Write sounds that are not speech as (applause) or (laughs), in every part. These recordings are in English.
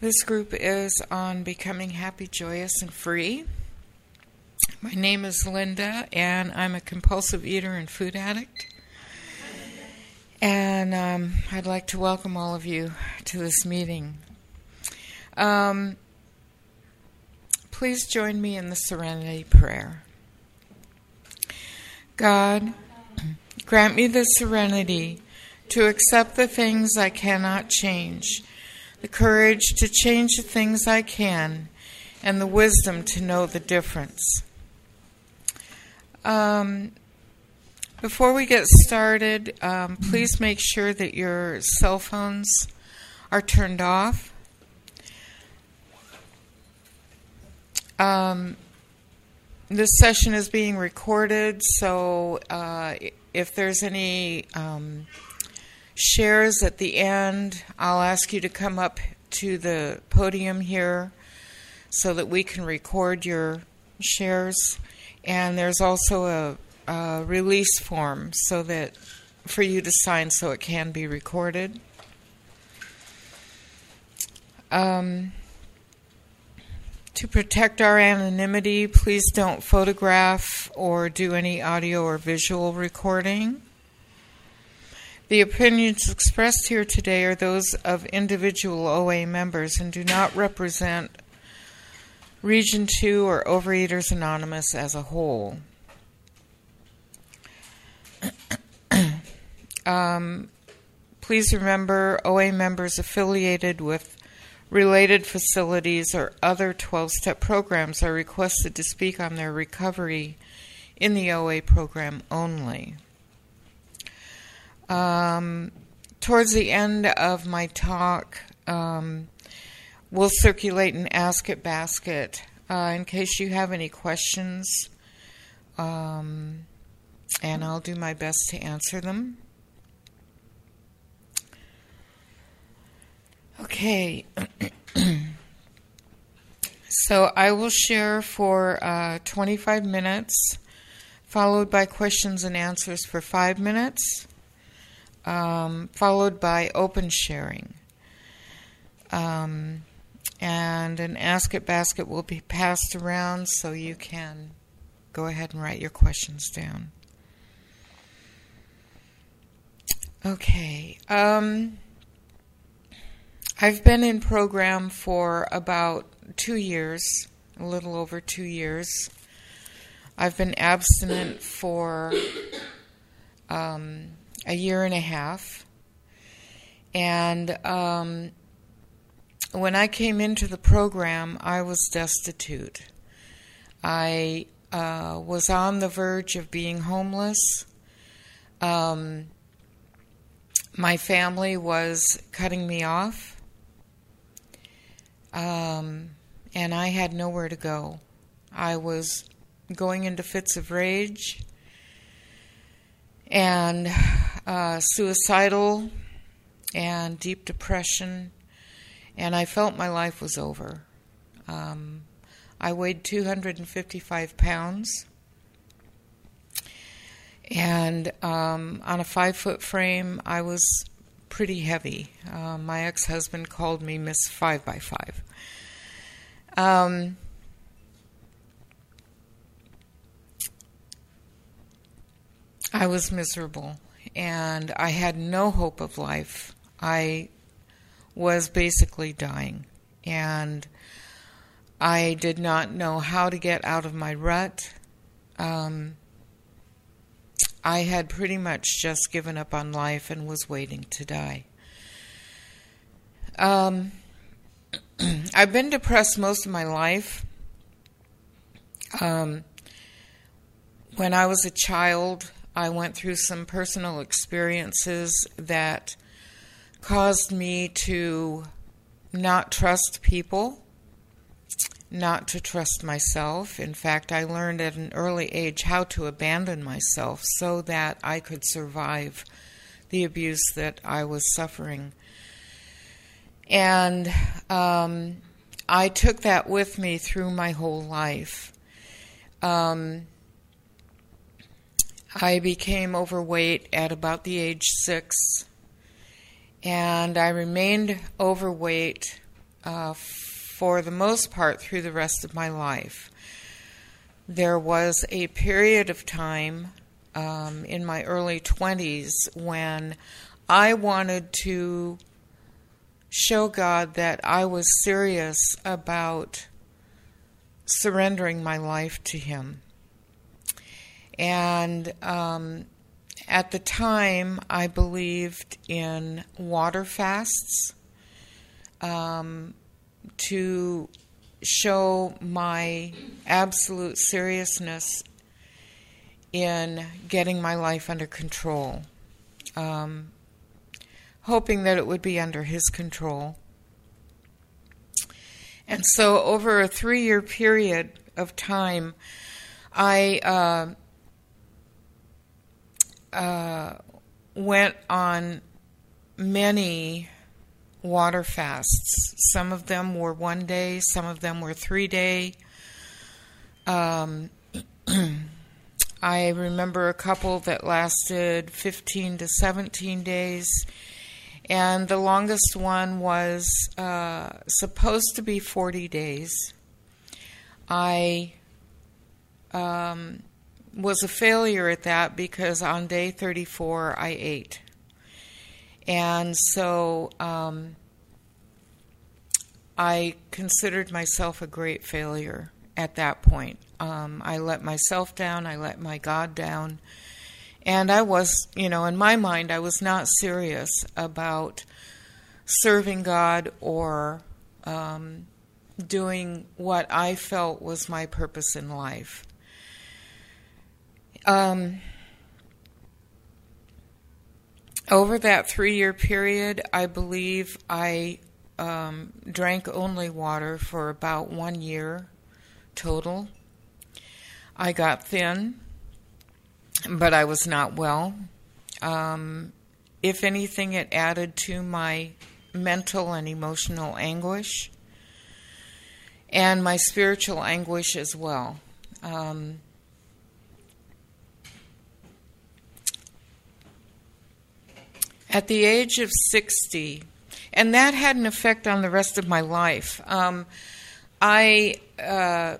This group is on becoming happy, joyous, and free. My name is Linda, and I'm a compulsive eater and food addict. And um, I'd like to welcome all of you to this meeting. Um, please join me in the Serenity Prayer. God, (clears throat) grant me the serenity to accept the things I cannot change the courage to change the things I can, and the wisdom to know the difference. Um, before we get started, um, please make sure that your cell phones are turned off. Um, this session is being recorded, so uh, if there's any um, shares at the end. I'll ask you to come up to the podium here so that we can record your shares. And there's also a, a release form so that for you to sign so it can be recorded. Um, to protect our anonymity, please don't photograph or do any audio or visual recording. The opinions expressed here today are those of individual OA members and do not represent Region 2 or Overeaters Anonymous as a whole. (clears throat) um, please remember OA members affiliated with related facilities or other 12 step programs are requested to speak on their recovery in the OA program only. Um, towards the end of my talk, um, we'll circulate an Ask It basket uh, in case you have any questions, um, and I'll do my best to answer them. Okay. (clears throat) so I will share for uh, 25 minutes, followed by questions and answers for five minutes um, followed by open sharing. Um, and an Ask It basket will be passed around so you can go ahead and write your questions down. Okay. Um, I've been in program for about two years, a little over two years. I've been abstinent for um, a year and a half. And um, when I came into the program, I was destitute. I uh, was on the verge of being homeless. Um, my family was cutting me off. Um, and I had nowhere to go. I was going into fits of rage and uh, suicidal and deep depression, and I felt my life was over. Um, I weighed 255 pounds, and um, on a five foot frame, I was pretty heavy. Uh, my ex husband called me Miss Five by Five. Um, I was miserable and I had no hope of life. I was basically dying, and I did not know how to get out of my rut. Um, I had pretty much just given up on life and was waiting to die. Um, (clears throat) I've been depressed most of my life. Um, when I was a child, I went through some personal experiences that caused me to not trust people, not to trust myself. In fact, I learned at an early age how to abandon myself so that I could survive the abuse that I was suffering. And um, I took that with me through my whole life. Um, I became overweight at about the age six, and I remained overweight uh, for the most part through the rest of my life. There was a period of time um, in my early 20s when I wanted to show God that I was serious about surrendering my life to Him. And um, at the time, I believed in water fasts um, to show my absolute seriousness in getting my life under control, um, hoping that it would be under His control. And so, over a three year period of time, I uh, uh, went on many water fasts. Some of them were one day, some of them were three day. Um, (clears throat) I remember a couple that lasted 15 to 17 days, and the longest one was uh, supposed to be 40 days. I um, was a failure at that because on day 34 I ate. And so um, I considered myself a great failure at that point. Um, I let myself down, I let my God down. And I was, you know, in my mind, I was not serious about serving God or um, doing what I felt was my purpose in life. Um, over that three year period, I believe I um, drank only water for about one year total. I got thin, but I was not well. Um, if anything, it added to my mental and emotional anguish and my spiritual anguish as well. Um, at the age of 60, and that had an effect on the rest of my life. Um, I uh,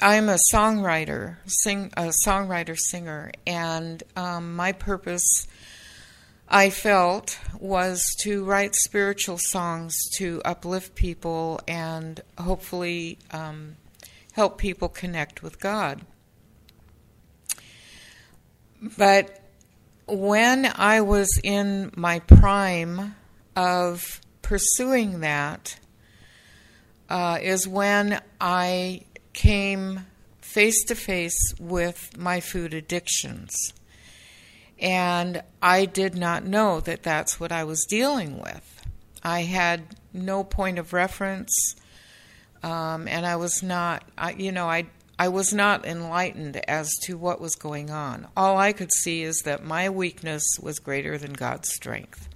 I'm a songwriter, sing a songwriter singer, and um, my purpose, I felt, was to write spiritual songs to uplift people and hopefully um, help people connect with God. But when I was in my prime of pursuing that, uh, is when I came face to face with my food addictions. And I did not know that that's what I was dealing with. I had no point of reference, um, and I was not, I, you know, I I was not enlightened as to what was going on. All I could see is that my weakness was greater than God's strength.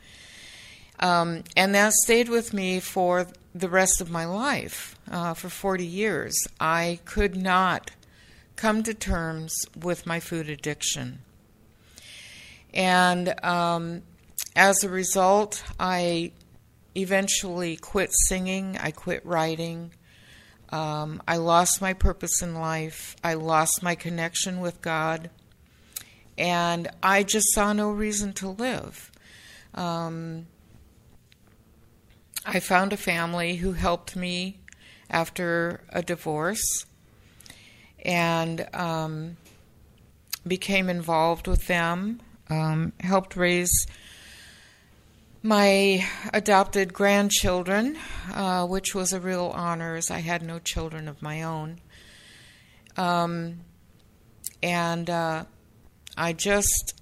Um, and that stayed with me for the rest of my life, uh, for 40 years. I could not come to terms with my food addiction. And um, as a result, I eventually quit singing, I quit writing. Um, I lost my purpose in life. I lost my connection with God. And I just saw no reason to live. Um, I found a family who helped me after a divorce and um, became involved with them, um, helped raise my adopted grandchildren, uh, which was a real honor as I had no children of my own. Um, and uh, I just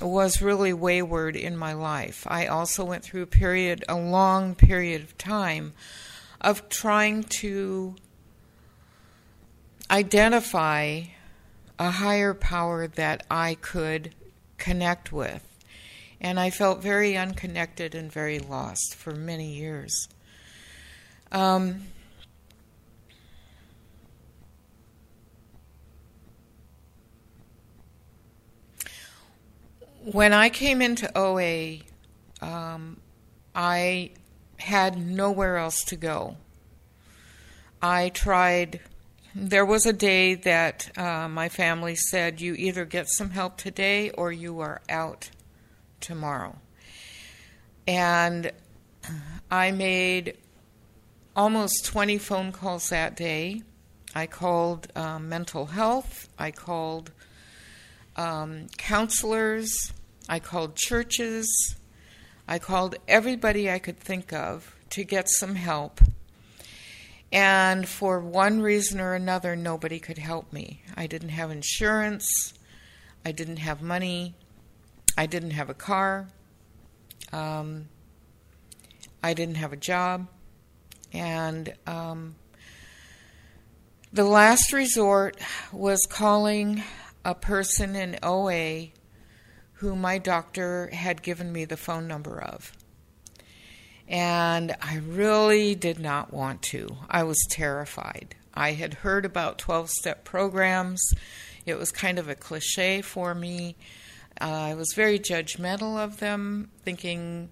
was really wayward in my life. I also went through a period, a long period of time, of trying to identify a higher power that I could connect with and I felt very unconnected and very lost for many years. Um, when I came into OA, um, I had nowhere else to go. I tried. There was a day that uh, my family said, You either get some help today or you are out tomorrow. And I made almost 20 phone calls that day. I called um, mental health, I called um, counselors, I called churches, I called everybody I could think of to get some help. And for one reason or another, nobody could help me. I didn't have insurance, I didn't have money, I didn't have a car, um, I didn't have a job. And um, the last resort was calling a person in OA who my doctor had given me the phone number of. And I really did not want to. I was terrified. I had heard about 12 step programs. It was kind of a cliche for me. Uh, I was very judgmental of them, thinking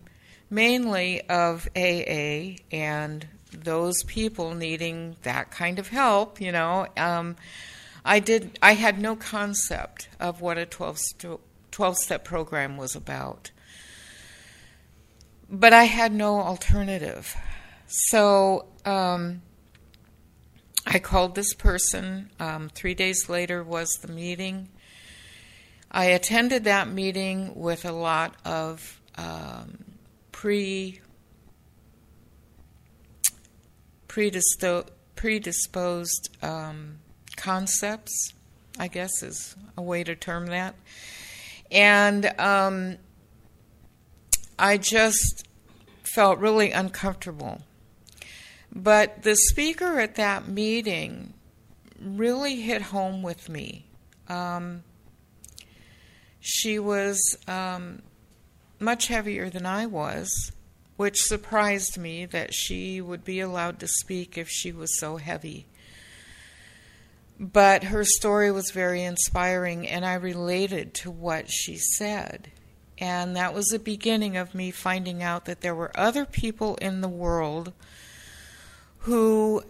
mainly of AA and those people needing that kind of help, you know. Um, I did I had no concept of what a 12 12 step program was about. But I had no alternative. So um, I called this person. Um, three days later was the meeting. I attended that meeting with a lot of um, pre predisposed, predisposed um, concepts, I guess is a way to term that. And um, I just felt really uncomfortable. But the speaker at that meeting really hit home with me. Um, she was um, much heavier than I was which surprised me that she would be allowed to speak if she was so heavy. But her story was very inspiring, and I related to what she said. And that was the beginning of me finding out that there were other people in the world who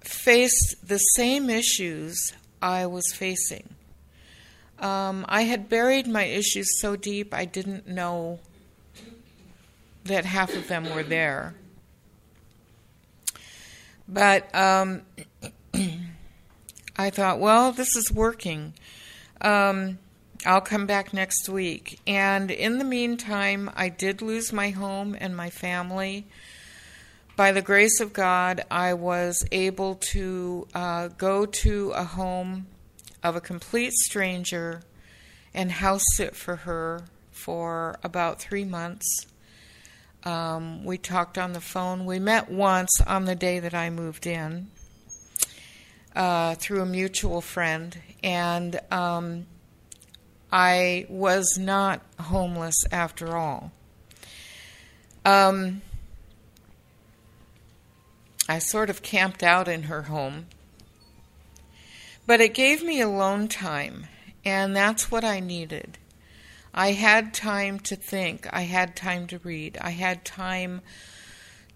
faced the same issues I was facing. Um, I had buried my issues so deep I didn't know that half of them were there. But um, (clears throat) I thought, well, this is working. Um, I'll come back next week. And in the meantime, I did lose my home and my family. By the grace of God, I was able to uh, go to a home of a complete stranger and house sit for her for about three months. Um, we talked on the phone. We met once on the day that I moved in uh, through a mutual friend, and um, I was not homeless after all. Um, I sort of camped out in her home, but it gave me alone time, and that's what I needed. I had time to think. I had time to read. I had time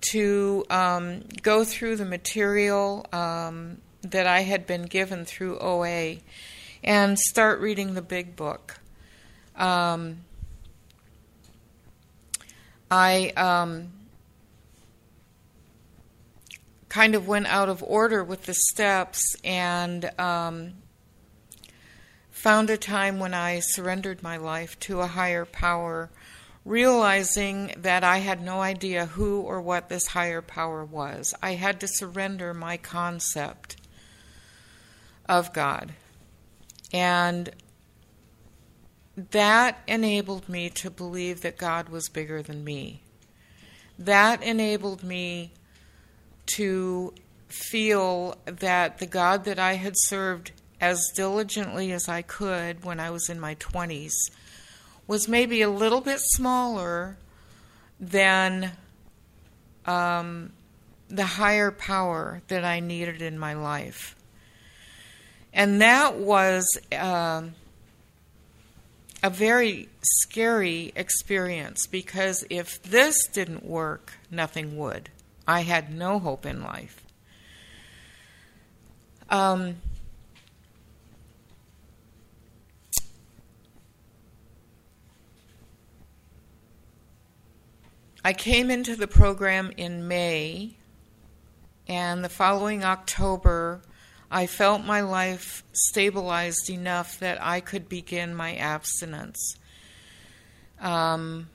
to um, go through the material um, that I had been given through OA and start reading the big book. Um, I um, kind of went out of order with the steps and um, found a time when I surrendered my life to a higher power, realizing that I had no idea who or what this higher power was. I had to surrender my concept of God. And that enabled me to believe that God was bigger than me. That enabled me to feel that the God that I had served as diligently as I could when I was in my 20s was maybe a little bit smaller than um, the higher power that I needed in my life. And that was uh, a very scary experience because if this didn't work, nothing would. I had no hope in life. Um, I came into the program in May, and the following October, I felt my life stabilized enough that I could begin my abstinence. Um,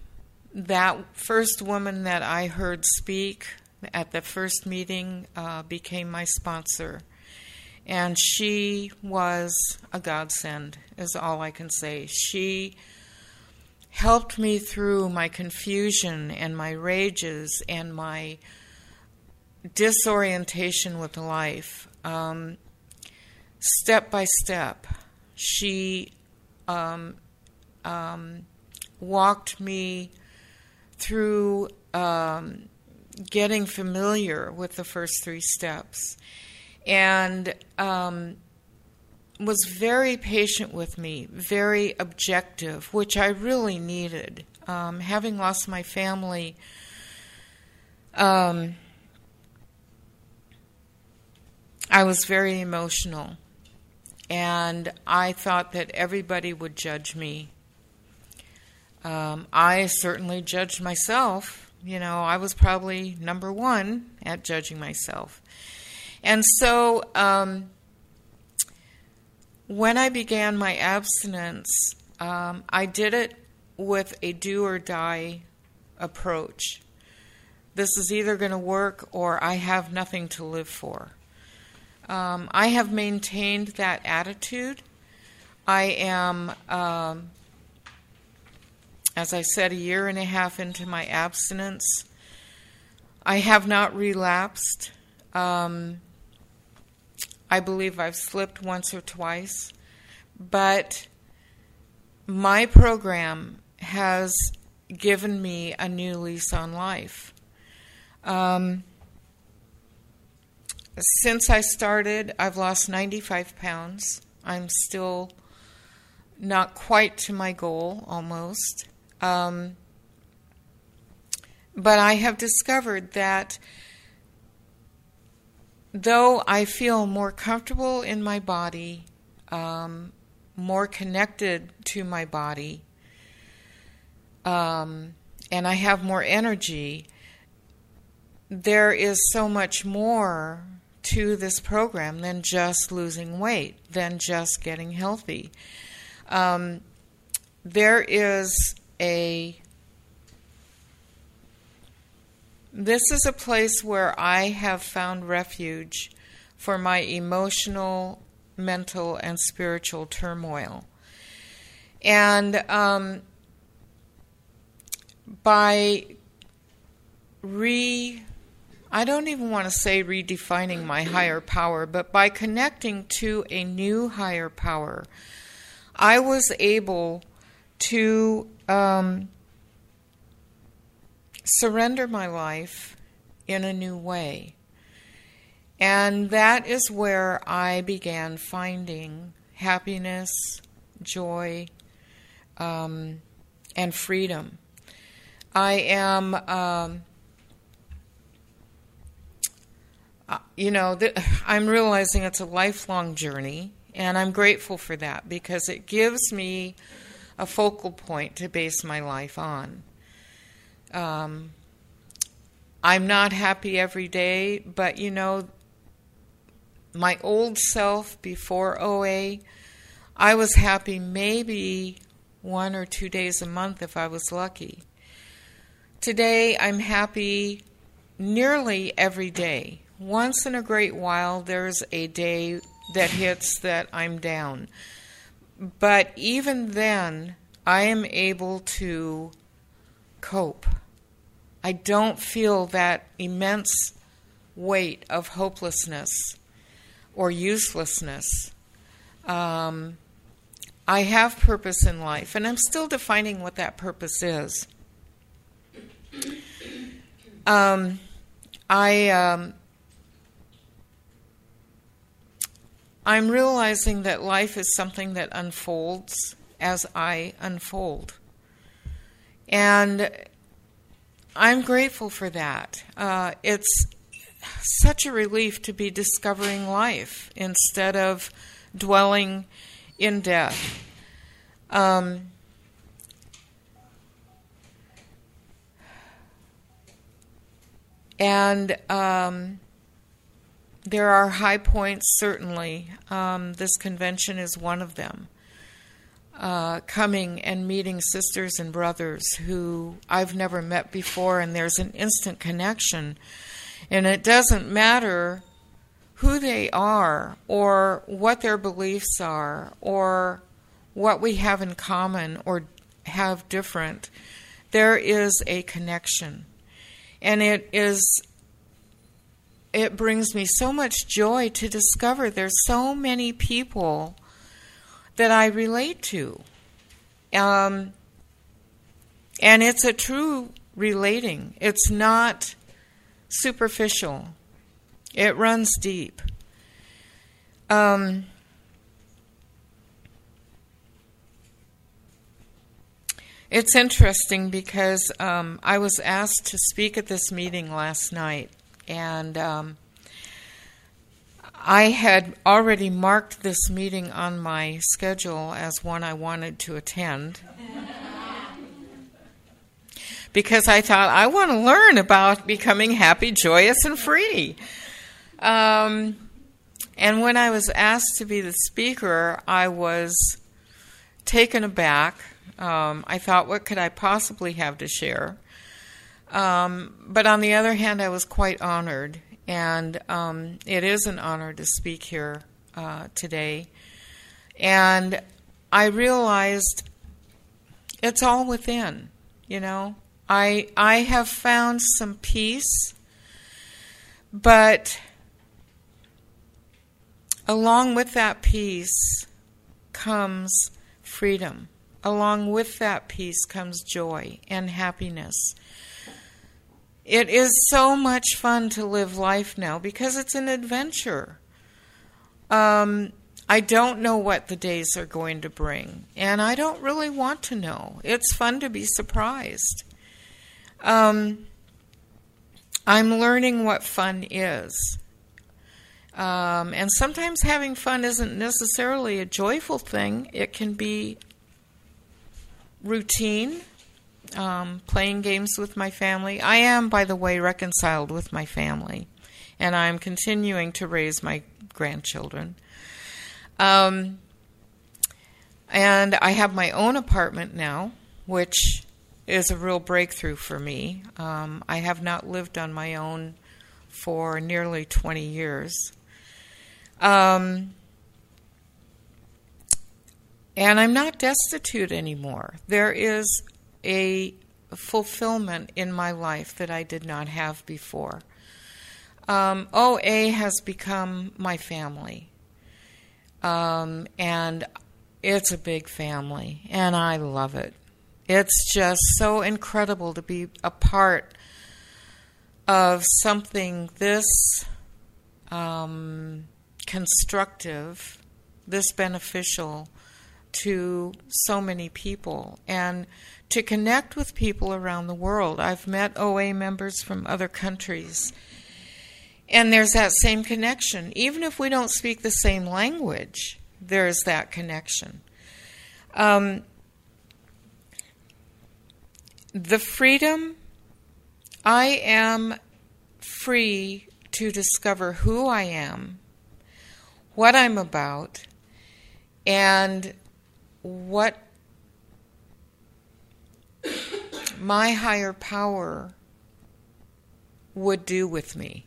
that first woman that I heard speak at the first meeting uh, became my sponsor. And she was a godsend, is all I can say. She helped me through my confusion and my rages and my disorientation with life. Um, step by step, she um, um, walked me through um, getting familiar with the first three steps and um, was very patient with me, very objective, which I really needed. Um, having lost my family, um, I was very emotional, and I thought that everybody would judge me. Um, I certainly judged myself. You know, I was probably number one at judging myself. And so, um, when I began my abstinence, um, I did it with a do or die approach. This is either going to work or I have nothing to live for. Um, I have maintained that attitude. I am, um, as I said, a year and a half into my abstinence. I have not relapsed. Um, I believe I've slipped once or twice, but my program has given me a new lease on life. Um, since I started, I've lost 95 pounds. I'm still not quite to my goal, almost. Um, but I have discovered that though I feel more comfortable in my body, um, more connected to my body, um, and I have more energy, there is so much more to this program than just losing weight, than just getting healthy. Um, there is a This is a place where I have found refuge for my emotional, mental, and spiritual turmoil. And um, by re I don't even want to say redefining my higher power, but by connecting to a new higher power, I was able to um, surrender my life in a new way. And that is where I began finding happiness, joy, um, and freedom. I am, um, uh, you know, th- (laughs) I'm realizing it's a lifelong journey, and I'm grateful for that because it gives me a focal point to base my life on. Um, I'm not happy every day, but you know, my old self before OA, I was happy maybe one or two days a month if I was lucky. Today, I'm happy nearly every day. Once in a great while, there's a day that hits that I'm down. But even then, I am able to cope. I don't feel that immense weight of hopelessness or uselessness. Um, I have purpose in life, and I'm still defining what that purpose is. Um, I um, I'm realizing that life is something that unfolds as I unfold. And I'm grateful for that. Uh, it's such a relief to be discovering life instead of dwelling in death. Um, and um, there are high points, certainly. Um, this convention is one of them. Uh, coming and meeting sisters and brothers who I've never met before, and there's an instant connection. And it doesn't matter who they are, or what their beliefs are, or what we have in common or have different. There is a connection. And it is it brings me so much joy to discover there's so many people that I relate to. Um, and it's a true relating. It's not superficial. It runs deep. Um, it's interesting because um, I was asked to speak at this meeting last night, and um, I had already marked this meeting on my schedule as one I wanted to attend because I thought I want to learn about becoming happy, joyous, and free. Um, and when I was asked to be the speaker, I was taken aback. Um, I thought, what could I possibly have to share? Um, but on the other hand, I was quite honored, and um, it is an honor to speak here uh, today. And I realized it's all within, you know. I I have found some peace, but along with that peace comes freedom. Along with that peace comes joy and happiness. It is so much fun to live life now because it's an adventure. Um, I don't know what the days are going to bring, and I don't really want to know. It's fun to be surprised. Um, I'm learning what fun is. Um, and sometimes having fun isn't necessarily a joyful thing, it can be routine um, playing games with my family. I am, by the way, reconciled with my family, and I'm continuing to raise my grandchildren. Um, and I have my own apartment now, which is a real breakthrough for me. Um, I have not lived on my own for nearly 20 years. Um, and I'm not destitute anymore. There is a fulfillment in my life that I did not have before. Um, OA has become my family. Um, and it's a big family, and I love it. It's just so incredible to be a part of something this um, constructive, this beneficial to so many people and to connect with people around the world. I've met OA members from other countries, and there's that same connection. Even if we don't speak the same language, there's that connection. Um, the freedom, I am free to discover who I am, what I'm about, and what my higher power would do with me.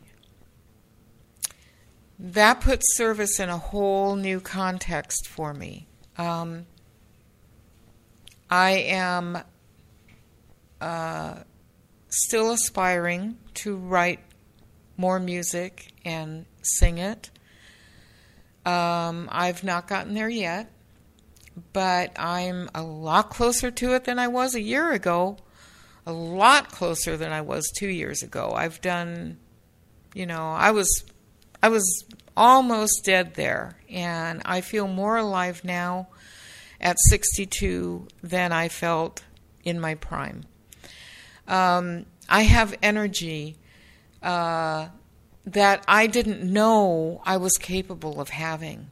That puts service in a whole new context for me. Um, I am uh, still aspiring to write more music and sing it. Um, I've not gotten there yet but I'm a lot closer to it than I was a year ago. A lot closer than I was two years ago. I've done, you know, I was, I was almost dead there, and I feel more alive now. at 62 than I felt in my prime. Um, I have energy uh, that I didn't know I was capable of having.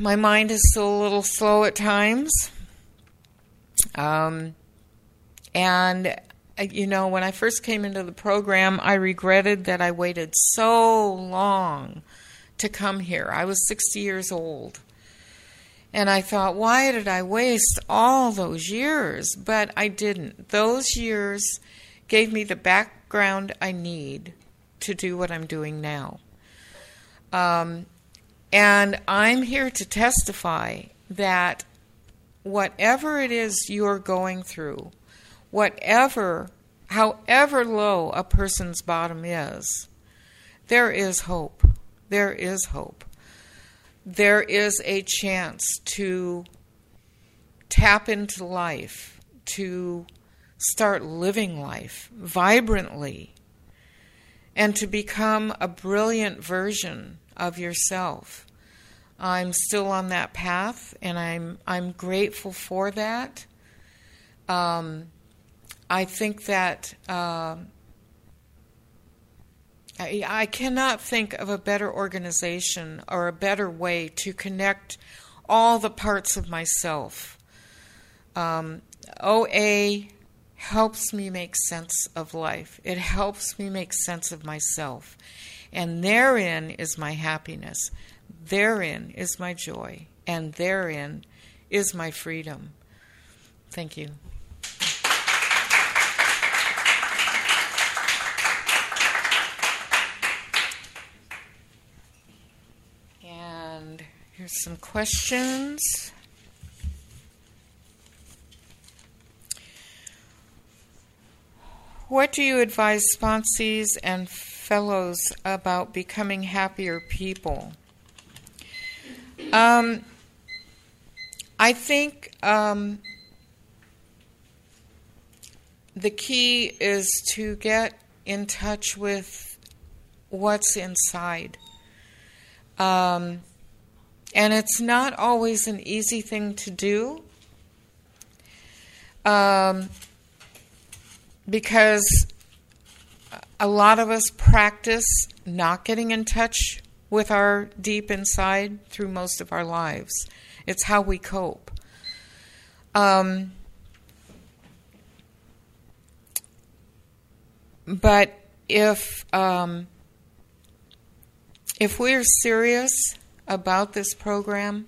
My mind is still a little slow at times. Um, and, uh, you know, when I first came into the program, I regretted that I waited so long to come here. I was 60 years old. And I thought, why did I waste all those years? But I didn't. Those years gave me the background I need to do what I'm doing now. Um, and I'm here to testify that whatever it is you're going through, whatever, however low a person's bottom is, there is hope. There is hope. There is a chance to tap into life, to start living life vibrantly, and to become a brilliant version of yourself. I'm still on that path, and I'm I'm grateful for that. Um, I think that uh, I, I cannot think of a better organization or a better way to connect all the parts of myself. Um, OA helps me make sense of life. It helps me make sense of myself. And therein is my happiness. Therein is my joy. And therein is my freedom. Thank you. And here's some questions. What do you advise sponsees and fellows about becoming happier people? Um, I think um, the key is to get in touch with what's inside. Um, and it's not always an easy thing to do um, because a lot of us practice not getting in touch with our deep inside through most of our lives. It's how we cope. Um, but if um, if we're serious about this program,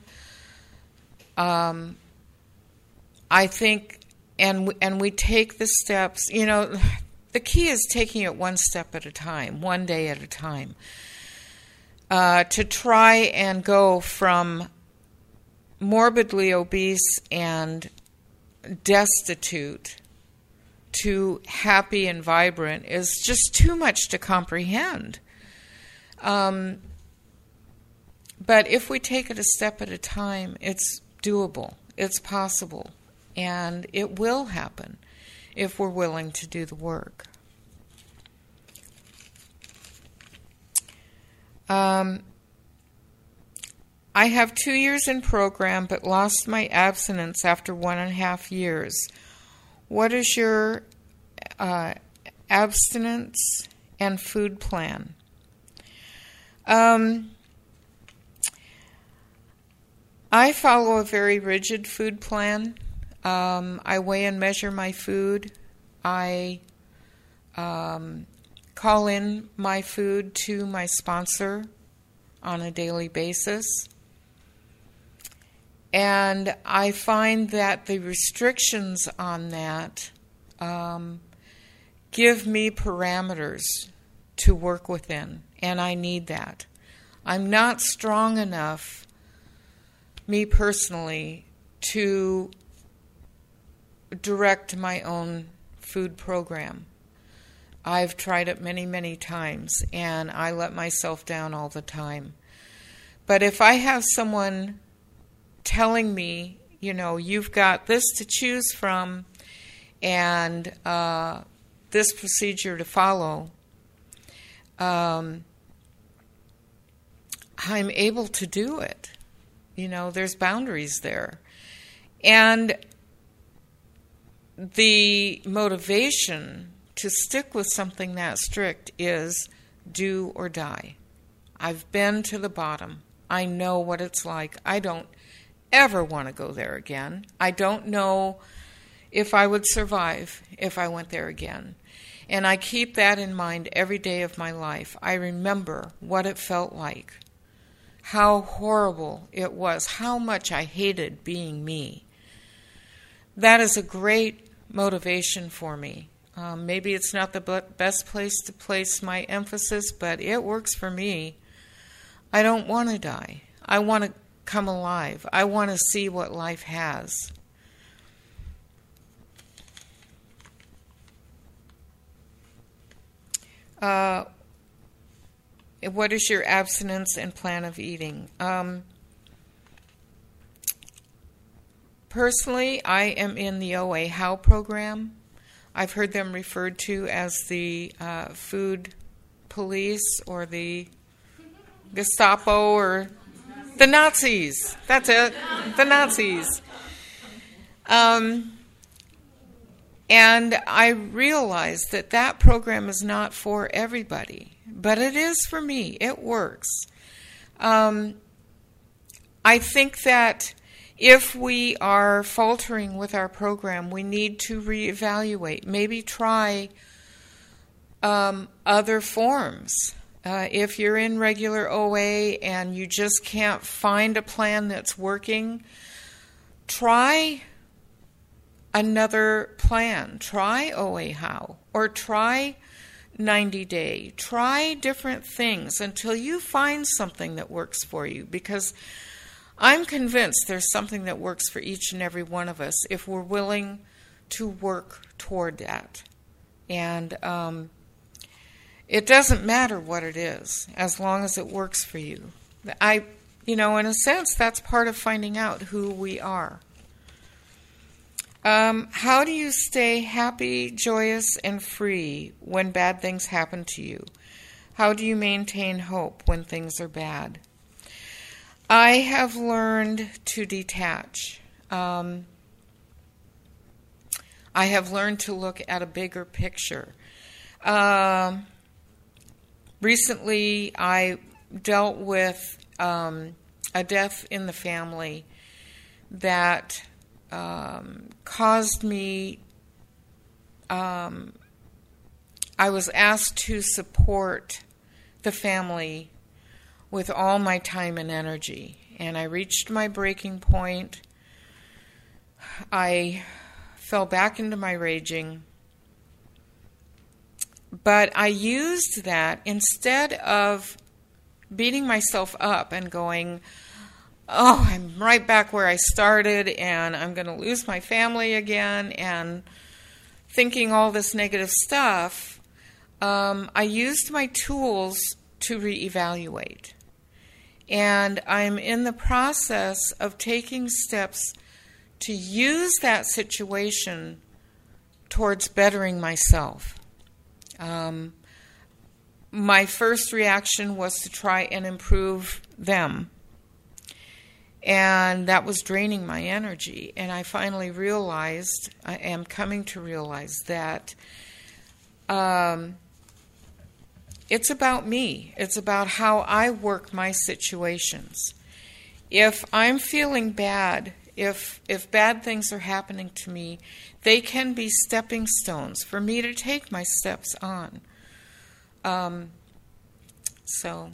um, I think, and and we take the steps. You know, the key is taking it one step at a time, one day at a time uh, to try and go from morbidly obese and destitute to happy and vibrant is just too much to comprehend. Um, but if we take it a step at a time, it's doable, it's possible, and it will happen if we're willing to do the work. Um, I have two years in program, but lost my abstinence after one and a half years. What is your uh, abstinence and food plan? Um, I follow a very rigid food plan. Um, I weigh and measure my food. I um, call in my food to my sponsor on a daily basis. And I find that the restrictions on that um, give me parameters to work within, and I need that. I'm not strong enough, me personally, to direct my own food program. I've tried it many, many times, and I let myself down all the time. But if I have someone telling me, you know, you've got this to choose from and uh, this procedure to follow, um, I'm able to do it. You know, there's boundaries there. And the motivation to stick with something that strict is do or die. I've been to the bottom. I know what it's like. I don't ever want to go there again. I don't know if I would survive if I went there again. And I keep that in mind every day of my life. I remember what it felt like, how horrible it was, how much I hated being me. That is a great motivation for me. Um, maybe it's not the best place to place my emphasis, but it works for me. I don't want to die. I want to come alive. I want to see what life has. Uh, what is your abstinence and plan of eating? Um, personally, I am in the OA How program. I've heard them referred to as the uh, food police or the Gestapo or the Nazis. That's it. The Nazis. Um, and I realized that that program is not for everybody, but it is for me. It works. Um, I think that if we are faltering with our program, we need to reevaluate. Maybe try um, other forms. Uh, if you're in regular OA and you just can't find a plan that's working, try another plan. Try OA How or try 90 Day. Try different things until you find something that works for you because I'm convinced there's something that works for each and every one of us if we're willing to work toward that. And um, it doesn't matter what it is, as long as it works for you. I, you know, in a sense, that's part of finding out who we are. Um, how do you stay happy, joyous, and free when bad things happen to you? How do you maintain hope when things are bad? I have learned to detach. Um, I have learned to look at a bigger picture. Um, recently I dealt with um, a death in the family that um, caused me. Um, I was asked to support the family with all my time and energy, and I reached my breaking point. I fell back into my raging but I used that instead of beating myself up and going, oh, I'm right back where I started and I'm going to lose my family again and thinking all this negative stuff, um, I used my tools to reevaluate. And I'm in the process of taking steps to use that situation towards bettering myself. Um, my first reaction was to try and improve them. And that was draining my energy. And I finally realized, I am coming to realize that um, it's about me. It's about how I work my situations. If I'm feeling bad, if if bad things are happening to me, they can be stepping stones for me to take my steps on. Um, so,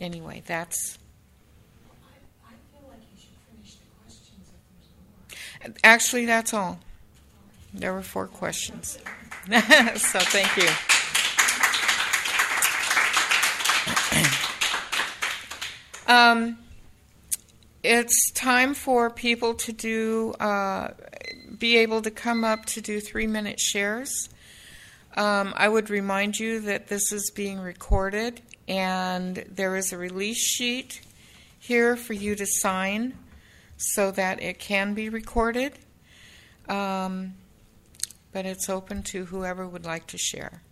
anyway, that's. Actually, that's all. There were four questions. (laughs) so, thank you. Um, it's time for people to do uh, be able to come up to do three minute shares. Um, I would remind you that this is being recorded and there is a release sheet here for you to sign so that it can be recorded. Um, but it's open to whoever would like to share.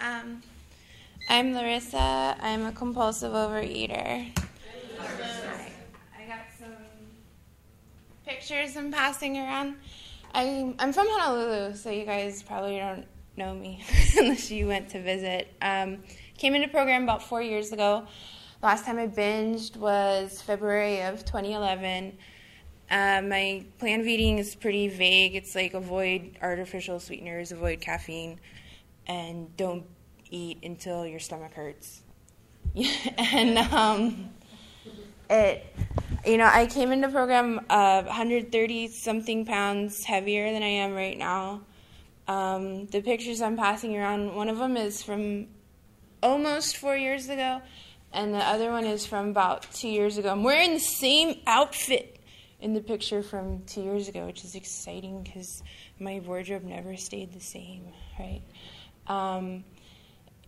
Um, I'm Larissa. I'm a compulsive overeater. I got some pictures I'm passing around. I'm, I'm from Honolulu, so you guys probably don't know me (laughs) unless you went to visit. Um, came into program about four years ago. Last time I binged was February of 2011. Uh, my plan of eating is pretty vague. It's like avoid artificial sweeteners, avoid caffeine, and don't eat until your stomach hurts. (laughs) and um, it, you know, I came into program uh, 130 something pounds heavier than I am right now. Um, the pictures I'm passing around, one of them is from almost four years ago, and the other one is from about two years ago. I'm wearing the same outfit in the picture from two years ago, which is exciting because my wardrobe never stayed the same, right? Um,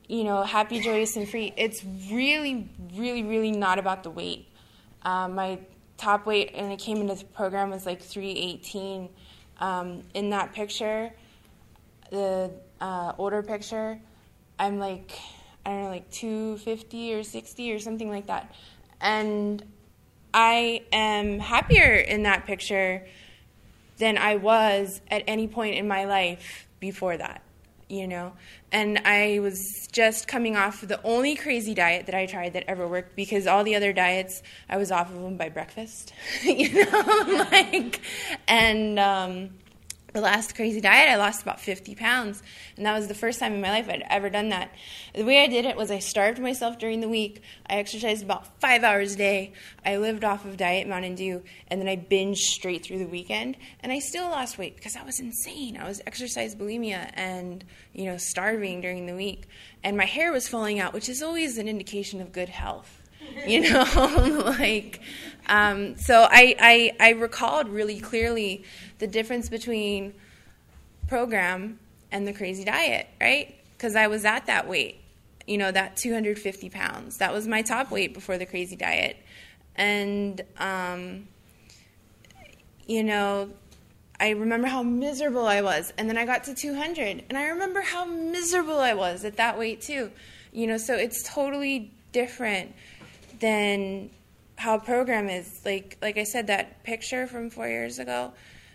you know, happy, joyous, and free. It's really, really, really not about the weight. Um, my top weight, and I came into the program was like 318. Um, in that picture, the uh, older picture, I'm like, I don't know, like 250 or 60 or something like that. And I am happier in that picture than I was at any point in my life before that, you know. And I was just coming off the only crazy diet that I tried that ever worked because all the other diets I was off of them by breakfast, (laughs) you know, (laughs) like, and um, the last crazy diet, I lost about 50 pounds. And that was the first time in my life I'd ever done that. The way I did it was I starved myself during the week. I exercised about five hours a day. I lived off of Diet Mountain Dew. And then I binged straight through the weekend. And I still lost weight because I was insane. I was exercise bulimia and, you know, starving during the week. And my hair was falling out, which is always an indication of good health you (laughs) know like um, so I, I i recalled really clearly the difference between program and the crazy diet right because i was at that weight you know that 250 pounds that was my top weight before the crazy diet and um, you know I remember how miserable I was. And then I got to 200. And I remember how miserable I was at that weight, too. You know, so it's totally different than how a program is. Like like I said, that picture from four years ago,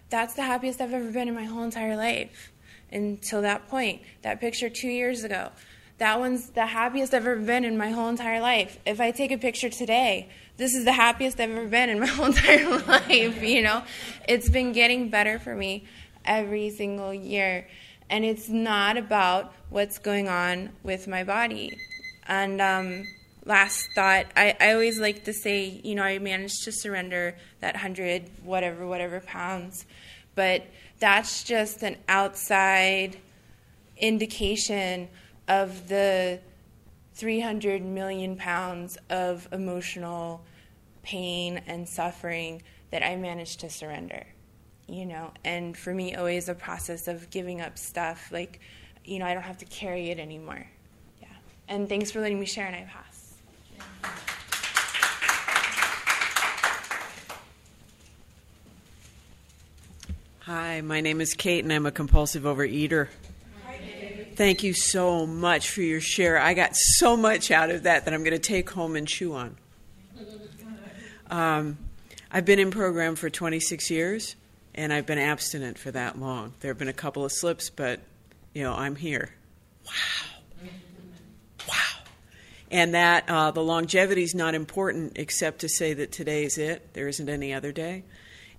that's the happiest I've ever been in my whole entire life until that point. That picture two years ago, that one's the happiest I've ever been in my whole entire life. If I take a picture today, this is the happiest I've ever been in my (laughs) whole entire life, you know? It's been getting better for me every single year. And it's not about what's going on with my body. And um, last thought, I, I always like to say, you know, I managed to surrender that hundred, whatever, whatever pounds, but that's just an outside indication of the 300 million pounds of emotional pain and suffering that I managed to surrender, you know, and for me, always a process of giving up stuff, like, you know, I don't have to carry it anymore. Yeah. And thanks for letting me share, and I pass. Hi, my name is Kate, and I'm a compulsive overeater. Thank you so much for your share. I got so much out of that that I'm going to take home and chew on. Um, I've been in program for 26 years, and I've been abstinent for that long. There have been a couple of slips, but you know I'm here. Wow, wow, and that uh, the longevity is not important, except to say that today is it. There isn't any other day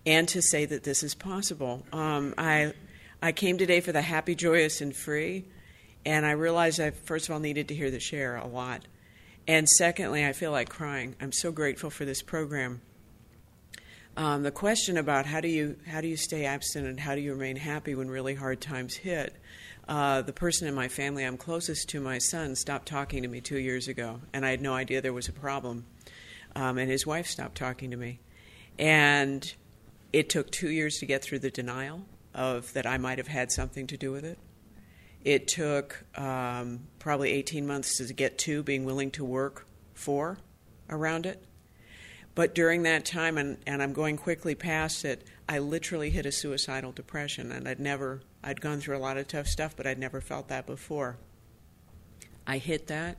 and to say that this is possible. Um, I I came today for the happy, joyous, and free, and I realized I first of all needed to hear the share a lot, and secondly, I feel like crying. I'm so grateful for this program. Um, the question about how do you how do you stay abstinent, how do you remain happy when really hard times hit? Uh, the person in my family I'm closest to, my son, stopped talking to me two years ago, and I had no idea there was a problem. Um, and his wife stopped talking to me, and it took two years to get through the denial of that I might have had something to do with it. It took um, probably 18 months to get to being willing to work for around it. But during that time, and, and I'm going quickly past it, I literally hit a suicidal depression, and I'd never, I'd gone through a lot of tough stuff, but I'd never felt that before. I hit that,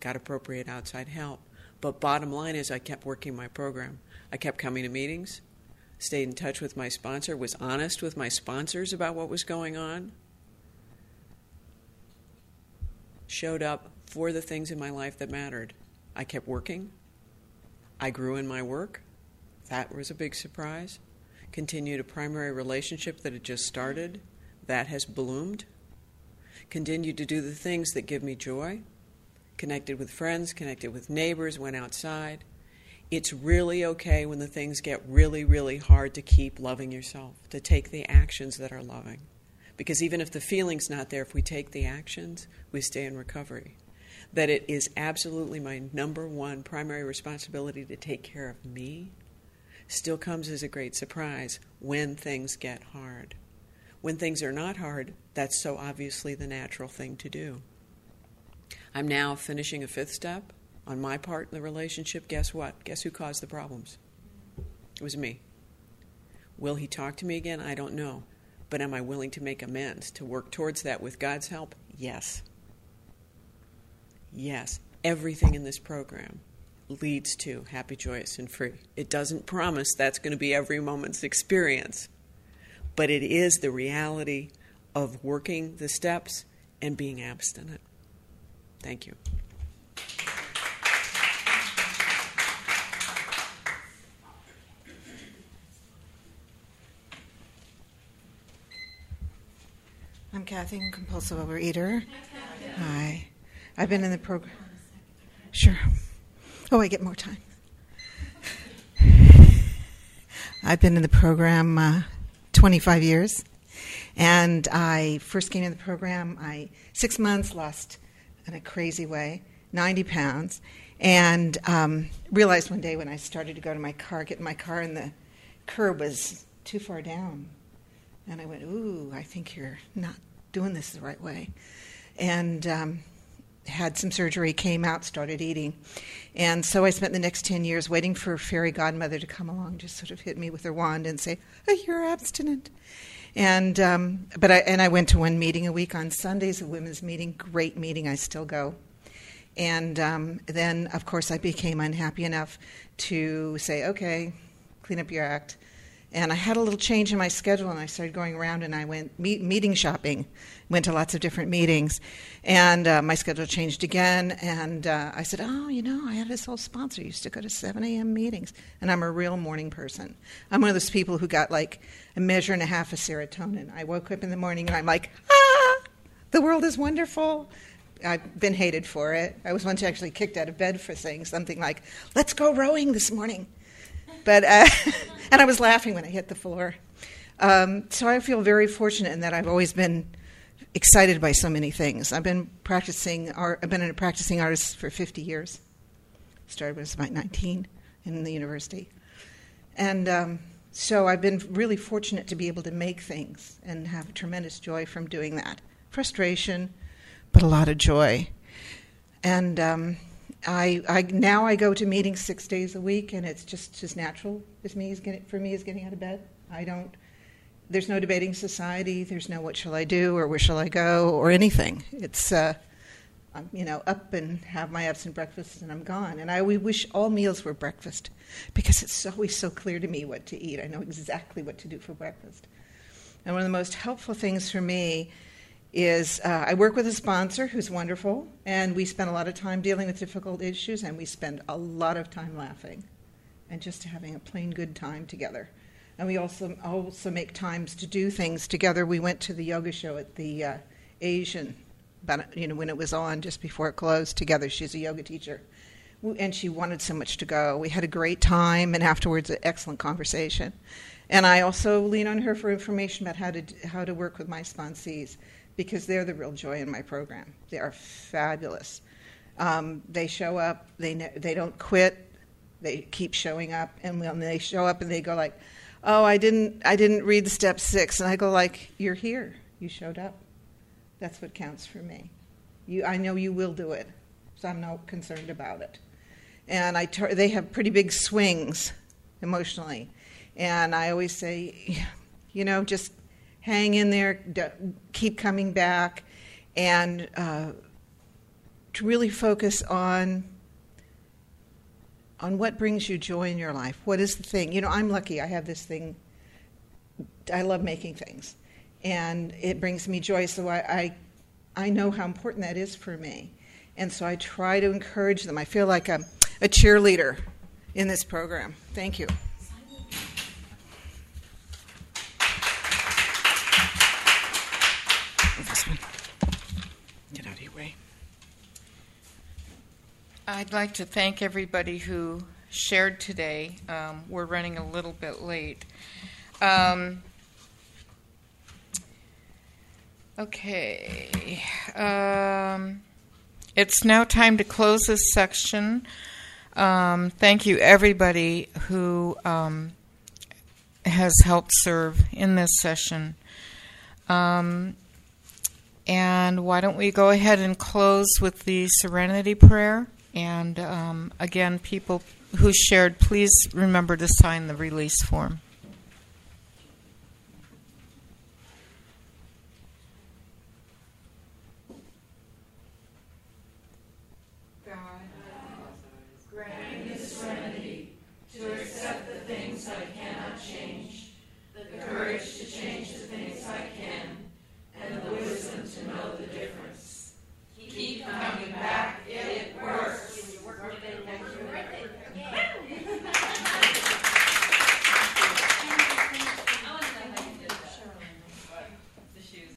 got appropriate outside help. But bottom line is, I kept working my program. I kept coming to meetings, stayed in touch with my sponsor, was honest with my sponsors about what was going on, showed up for the things in my life that mattered. I kept working. I grew in my work. That was a big surprise. Continued a primary relationship that had just started. That has bloomed. Continued to do the things that give me joy. Connected with friends, connected with neighbors, went outside. It's really okay when the things get really, really hard to keep loving yourself, to take the actions that are loving. Because even if the feeling's not there, if we take the actions, we stay in recovery. That it is absolutely my number one primary responsibility to take care of me still comes as a great surprise when things get hard. When things are not hard, that's so obviously the natural thing to do. I'm now finishing a fifth step on my part in the relationship. Guess what? Guess who caused the problems? It was me. Will he talk to me again? I don't know. But am I willing to make amends, to work towards that with God's help? Yes. Yes. Everything in this program leads to happy, joyous, and free. It doesn't promise that's going to be every moment's experience, but it is the reality of working the steps and being abstinent. Thank you. I'm Kathy, compulsive overeater. Hi. I've been in the program. Sure. Oh, I get more time. I've been in the program uh, 25 years, and I first came in the program. I six months lost in a crazy way 90 pounds, and um, realized one day when I started to go to my car, get in my car, and the curb was too far down, and I went, "Ooh, I think you're not doing this the right way," and um, had some surgery, came out, started eating. And so I spent the next 10 years waiting for fairy godmother to come along, just sort of hit me with her wand and say, oh, You're abstinent. And, um, but I, and I went to one meeting a week on Sundays, a women's meeting, great meeting, I still go. And um, then, of course, I became unhappy enough to say, Okay, clean up your act and I had a little change in my schedule, and I started going around and I went meet, meeting shopping, went to lots of different meetings, and uh, my schedule changed again. And uh, I said, "Oh, you know, I had this old sponsor used to go to 7 a.m. meetings, and I'm a real morning person. I'm one of those people who got like a measure and a half of serotonin. I woke up in the morning and I'm like, ah, the world is wonderful." I've been hated for it. I was once actually kicked out of bed for saying something like, "Let's go rowing this morning." But uh, (laughs) and I was laughing when I hit the floor. Um, so I feel very fortunate in that I've always been excited by so many things. I've been practicing art. I've been a practicing artist for 50 years. Started when I was about 19 in the university, and um, so I've been really fortunate to be able to make things and have tremendous joy from doing that. Frustration, but a lot of joy. And um, I, I now I go to meetings six days a week, and it's just as natural as me as getting, for me as getting out of bed. I don't. There's no debating society. There's no what shall I do or where shall I go or anything. It's uh, I'm you know up and have my absent breakfast and I'm gone. And I we wish all meals were breakfast because it's always so clear to me what to eat. I know exactly what to do for breakfast. And one of the most helpful things for me is uh, I work with a sponsor who's wonderful, and we spend a lot of time dealing with difficult issues, and we spend a lot of time laughing and just having a plain good time together. And we also also make times to do things together. We went to the yoga show at the uh, Asian, but you know when it was on just before it closed together. She's a yoga teacher, and she wanted so much to go. We had a great time, and afterwards, an excellent conversation. And I also lean on her for information about how to how to work with my sponsees because they're the real joy in my program. They are fabulous. Um, they show up. They ne- they don't quit. They keep showing up, and when they show up and they go like, "Oh, I didn't I didn't read step six. and I go like, "You're here. You showed up. That's what counts for me. You I know you will do it, so I'm not concerned about it." And I they have pretty big swings emotionally, and I always say, you know, just hang in there, keep coming back, and uh, to really focus on on what brings you joy in your life. What is the thing? You know, I'm lucky. I have this thing. I love making things, and it brings me joy. So I, I, I know how important that is for me, and so I try to encourage them. I feel like a, a cheerleader in this program. Thank you. This one. Get out of your way. I'd like to thank everybody who shared today. Um, we're running a little bit late. Um, okay. Um, it's now time to close this section. Um, thank you, everybody who um, has helped serve in this session. Um, and why don't we go ahead and close with the serenity prayer? And um, again, people who shared, please remember to sign the release form.